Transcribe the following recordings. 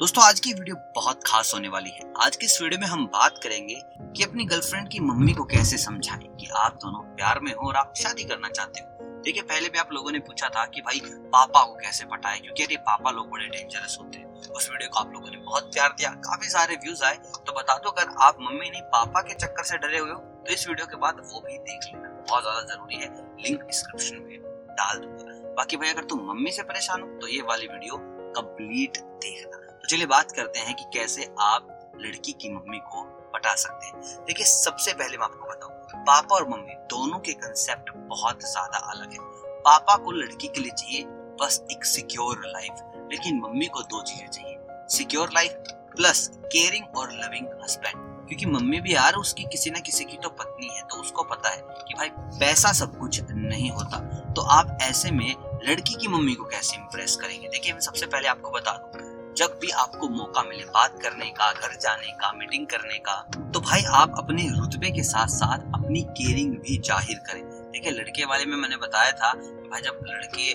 दोस्तों, आज की वीडियो बहुत खास होने वाली है। आज की इस वीडियो में हम बात करेंगे कि अपनी गर्लफ्रेंड की मम्मी को कैसे समझाएँ कि आप दोनों प्यार में हो और आप शादी करना चाहते हो। देखिए, पहले भी आप लोगों ने पूछा था कि भाई, पापा को कैसे पटाए? क्योंकि अरे, पापा लोग बड़े डेंजरस होते हैं। उस वीडियो को आप लोगों ने बहुत प्यार दिया, काफ़ी सारे व्यूज़ आए। तो बता दो, अगर आप मम्मी नहीं, पापा के चक्कर से डरे हुए हो तो इस वीडियो के बाद वो भी देख लेना। बहुत ज़्यादा ज़रूरी है। लिंक डिस्क्रिप्शन में डाल दूँगा। बाकी भाई, अगर तुम मम्मी से परेशान हो तो ये वाली वीडियो कंप्लीट देखना। चलिए बात करते हैं कि कैसे आप लड़की की मम्मी को पटा सकते हैं। देखिए, सबसे पहले मैं आपको बताऊँ, पापा और मम्मी दोनों के कंसेप्ट बहुत ज़्यादा अलग है। पापा को लड़की के लिए चाहिए बस एक सिक्योर लाइफ लेकिन मम्मी को दो चीज़ें चाहिए। सिक्योर लाइफ प्लस केयरिंग और लविंग हस्बैंड क्योंकि मम्मी भी यार उसकी किसी ना किसी की तो पत्नी है तो उसको पता है कि भाई पैसा सब कुछ नहीं होता। तो आप ऐसे में लड़की की मम्मी को कैसे इम्प्रेस करेंगे? देखिए, मैं सबसे पहले आपको बता दूँ जब भी आपको मौका मिले बात करने का, घर जाने का मीटिंग करने का तो भाई आप अपने रुतबे के साथ साथ अपनी केयरिंग भी ज़ाहिर करें। देखिए, लड़के वाले में मैंने बताया था भाई जब लड़के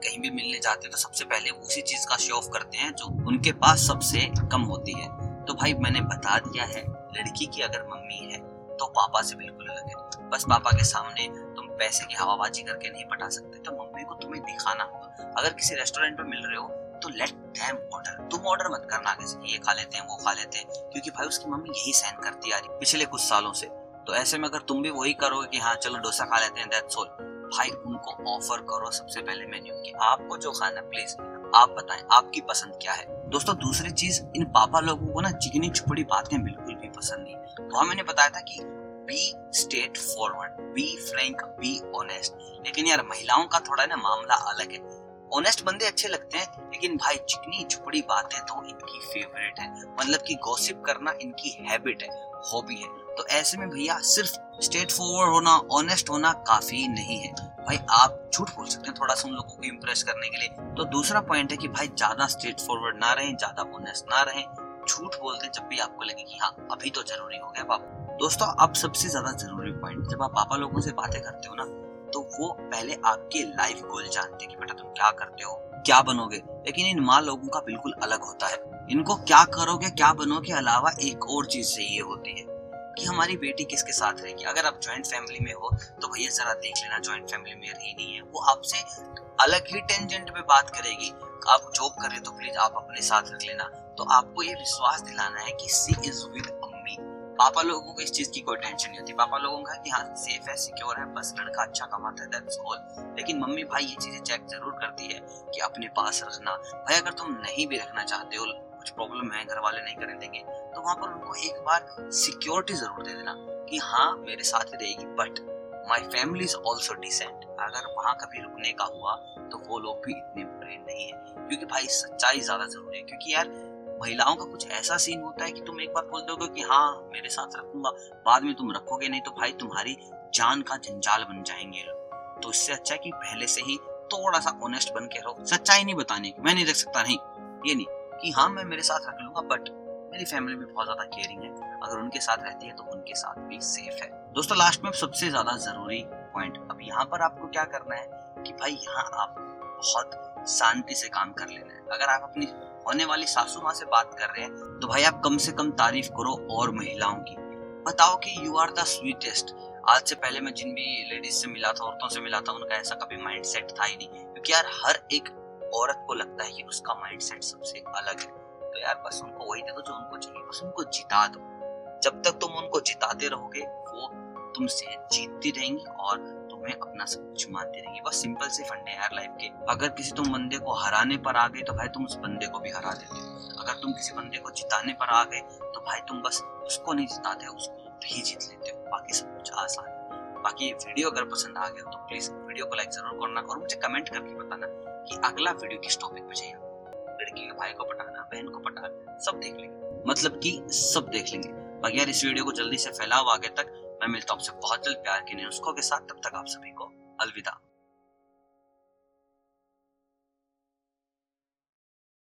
कहीं भी मिलने जाते हैं तो सबसे पहले उसी चीज़ का शो ऑफ़ करते हैं जो उनके पास सबसे कम होती है। तो भाई मैंने बता दिया है, लड़की की अगर मम्मी है तो पापा से बिल्कुल अलग है। बस पापा के सामने तुम पैसे की हवाबाजी करके नहीं पटा सकते तो मम्मी को तुम्हें दिखाना होगा। अगर किसी रेस्टोरेंट में मिल रहे हो तो लेट देम ऑर्डर तुम ऑर्डर मत करना, आगे से ये खा लेते हैं, वो खा लेते हैं। क्योंकि भाई, उसकी मम्मी यही सहन करती आ रही पिछले कुछ सालों से। तो ऐसे में अगर तुम भी वही करोगे कि हाँ चलो डोसा खा लेते हैं दैट्स ऑल भाई, उनको ऑफ़र करो सबसे पहले मेन्यू की। आपको जो खाना प्लीज़ आप बताएँ, आपकी पसंद क्या है? दोस्तों, दूसरी चीज़, इन पापा लोगों को ना चिकनी छुपड़ी बातें बिल्कुल भी पसंद नहीं तो मैंने बताया था कि be straightforward be frank be honest लेकिन यार, महिलाओं का थोड़ा ना मामला अलग है। ऑनेस्ट बंदे अच्छे लगते हैं, लेकिन भाई चिकनी छुपड़ी बातें तो इनकी फेवरेट है। मतलब कि गॉसिप करना इनकी हैबिट है हॉबी है। तो ऐसे में भैया सिर्फ़ स्ट्रेट फॉरवर्ड होना ऑनेस्ट होना काफ़ी नहीं है। भाई आप झूठ बोल सकते हैं थोड़ा सा उन लोगों को इम्प्रेस करने के लिए। तो दूसरा पॉइंट है कि भाई ज़्यादा स्ट्रेट फॉरवर्ड ना रहे, ज़्यादा ऑनेस्ट ना रहे। झूठ बोलते जब भी आपको लगे कि हाँ अभी तो ज़रूरी हो गया पापा दोस्तों, अब सबसे ज़्यादा ज़रूरी पॉइंट जब आप पापा लोगों से बातें करते हो ना तो वो पहले आपके लाइफ गोल जानते कि बेटा तुम क्या करते हो, क्या बनोगे। लेकिन इन माँ लोगों का बिल्कुल अलग होता है। इनको क्या करोगे, क्या बनोगे, अलावा एक और चीज़ चाहिए होती है कि हमारी बेटी किसके साथ रहेगी। अगर आप ज्वाइंट फैमिली में हो तो भैया जरा देख लेना ज्वाइंट फैमिली में रही नहीं है। वो आपसे अलग ही टेंजेंट पे बात करेगी। आप जॉब कर तो प्लीज़ आप अपने साथ रख लेना। तो आपको ये विश्वास दिलाना है कि सी इज़ विद पापा लोगों को इस चीज़ की कोई टेंशन नहीं होती। पापा लोगों का कि हाँ सेफ़ है सिक्योर है, बस लड़का अच्छा कमाता है ऑल लेकिन मम्मी भाई ये चीज़ें चेक ज़रूर करती है कि अपने पास रखना। भाई, अगर तुम नहीं भी रखना चाहते हो, कुछ प्रॉब्लम है घर वाले नहीं करने देंगे तो वहाँ पर उनको एक बार सिक्योरिटी ज़रूर दे देना कि हाँ मेरे साथ रहेगी but my family is also decent अगर वहाँ कभी रुकने का हुआ तो वो लोग भी इतने बुरे नहीं है। क्योंकि भाई, सच्चाई ज़्यादा ज़रूरी है। क्योंकि यार महिलाओं का कुछ ऐसा सीन होता है कि तुम एक बार बोल दोगे कि हाँ मेरे साथ रखूँगा। बाद में तुम रखोगे नहीं तो भाई तुम्हारी जान का जंजाल बन जाएँगे तो इससे अच्छा है कि पहले से ही थोड़ा सा ऑनेस्ट बन के रहो। सच्चाई नहीं बताने की। मैं नहीं रख सकता, नहीं। ये नहीं कि हाँ मैं मेरे साथ रख लूँगा बट मेरी फैमिली भी बहुत ज़्यादा केयरिंग है। अगर उनके साथ रहती है तो उनके साथ भी सेफ़ है। दोस्तों लास्ट में सबसे ज़्यादा ज़रूरी पॉइंट अब यहाँ पर आपको क्या करना है कि भाई यहाँ आप बहुत शांति से काम कर लेना है। अगर आप अपनी होने वाली सासू माँ से बात कर रहे हैं तो भाई आप कम से कम तारीफ़ करो और महिलाओं की। बताओ कि यू आर द स्वीटेस्ट आज से पहले मैं जिन भी लेडीज़ से मिला था, औरतों से मिला था, उनका ऐसा कभी माइंड सेट था ही नहीं। क्योंकि यार हर एक औरत को लगता है कि उसका माइंड सेट सबसे अलग है। तो यार बस उनको वही दे दो जो उनको चाहिए। बस उनको जिता दो। जब तक तुम उनको जिताते रहोगे, वो तुमसे जीतती रहेंगी और तुम्हें अपना सब कुछ मानती रहेंगी। बस सिंपल से फंडे यार लाइफ के। अगर किसी तुम बंदे को हराने पर आ गए तो भाई तुम उस बंदे को भी हरा देते हो। अगर तुम किसी बंदे को जिताने पर आ गए तो भाई तुम बस उसको नहीं जिताते, उसको भी जीत लेते हो। बाकी सब कुछ आसान है। बाकी वीडियो अगर पसंद आ गया तो प्लीज़ वीडियो को लाइक ज़रूर करना और मुझे कमेंट करके बताना कि अगला वीडियो किस टॉपिक पे चाहिए। लड़की के भाई को पटाना, बहन को पटाना, सब देख लेंगे। मतलब कि सब देख लेंगे। बाकी यार, इस वीडियो को जल्दी से फैलाओ आगे तक। मैं मिलता हूँ आपसे बहुत जल्द प्यार के नुस्खों के साथ। तब तक आप सभी को अलविदा।